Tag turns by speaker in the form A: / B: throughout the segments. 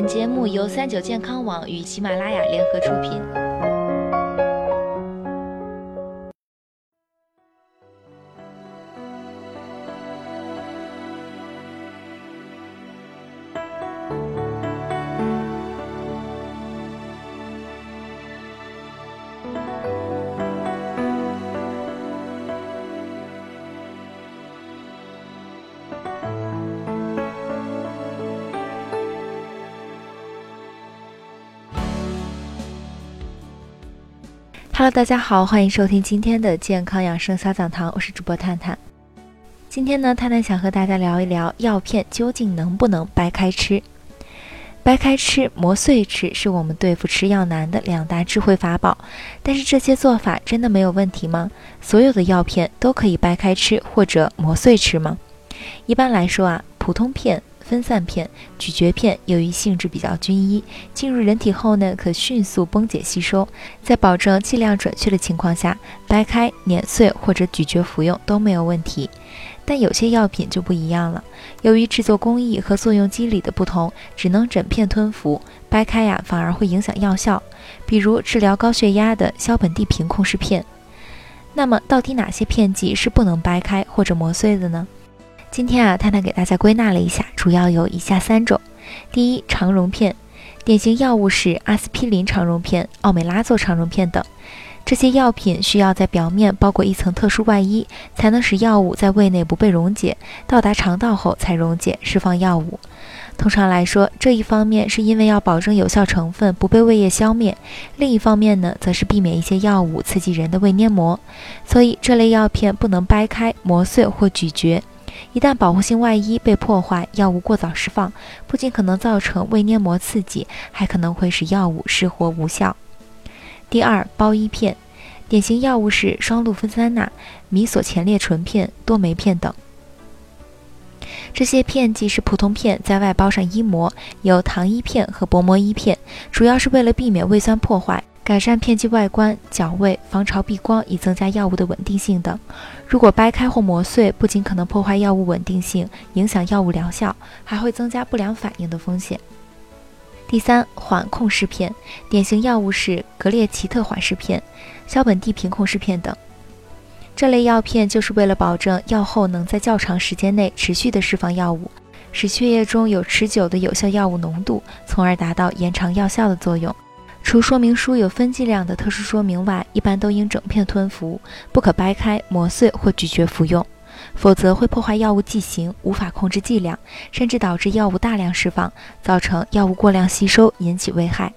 A: 本节目由三九健康网与喜马拉雅联合出品。Hello，大家好，欢迎收听今天的健康养生小讲堂，我是主播探探。今天呢，探探想和大家聊一聊药片究竟能不能掰开吃。掰开吃、磨碎吃是我们对付吃药难的两大智慧法宝。但是这些做法真的没有问题吗？所有的药片都可以掰开吃或者磨碎吃吗？一般来说啊，普通片。分散片、咀嚼片由于性质比较均一，进入人体后呢，可迅速崩解吸收，在保证剂量准确的情况下，掰开、碾碎或者咀嚼服用都没有问题。但有些药品就不一样了，由于制作工艺和作用机理的不同，只能整片吞服，掰开呀反而会影响药效。比如治疗高血压的硝苯地平控制片。那么，到底哪些片剂是不能掰开或者磨碎的呢？今天啊，探探给大家归纳了一下，主要有以下三种：第一，肠溶片，典型药物是阿司匹林肠溶片、奥美拉唑肠溶片等。这些药品需要在表面包裹一层特殊外衣，才能使药物在胃内不被溶解，到达肠道后才溶解释放药物。通常来说，这一方面是因为要保证有效成分不被胃液消灭，另一方面呢，则是避免一些药物刺激人的胃黏膜，所以这类药片不能掰开、磨碎或咀嚼。一旦保护性外衣被破坏，药物过早释放，不仅可能造成胃黏膜刺激，还可能会使药物失活无效。第二，包衣片，典型药物是双氯芬酸钠、米索前列醇片、多酶片等。这些片剂是普通片，在外包上衣膜，有糖衣片和薄膜衣片，主要是为了避免胃酸破坏。改善片剂外观、角位、防潮避光，以增加药物的稳定性等。如果掰开或磨碎，不仅可能破坏药物稳定性，影响药物疗效，还会增加不良反应的风险。第三，缓控释片，典型药物是格列齐特缓释片、硝苯地平控释片等。这类药片就是为了保证药后能在较长时间内持续的释放药物，使血液中有持久的有效药物浓度，从而达到延长药效的作用。除说明书有分剂量的特殊说明外，一般都应整片吞服，不可掰开、磨碎或咀嚼服用，否则会破坏药物剂型，无法控制剂量，甚至导致药物大量释放，造成药物过量吸收，引起危害。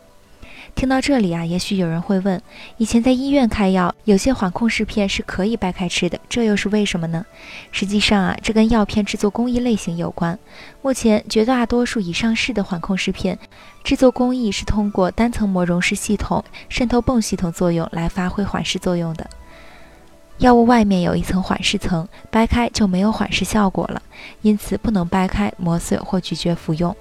A: 听到这里啊，也许有人会问：以前在医院开药，有些缓控释片是可以掰开吃的，这又是为什么呢？实际上啊，这跟药片制作工艺类型有关。目前绝大多数已上市的缓控释片，制作工艺是通过单层膜溶释系统、渗透泵系统作用来发挥缓释作用的。药物外面有一层缓释层，掰开就没有缓释效果了，因此不能掰开、磨碎或咀嚼服用。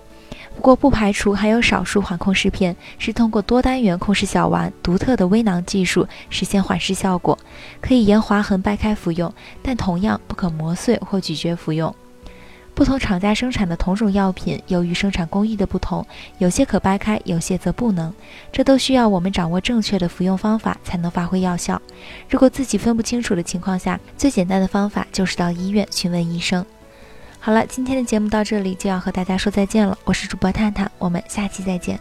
A: 不过，不排除还有少数缓控释片是通过多单元控释小丸独特的微囊技术实现缓释效果，可以沿划痕掰开服用，但同样不可磨碎或咀嚼服用。不同厂家生产的同种药品，由于生产工艺的不同，有些可掰开，有些则不能。这都需要我们掌握正确的服用方法才能发挥药效。如果自己分不清楚的情况下，最简单的方法就是到医院询问医生。好了，今天的节目到这里就要和大家说再见了。我是主播探探，我们下期再见。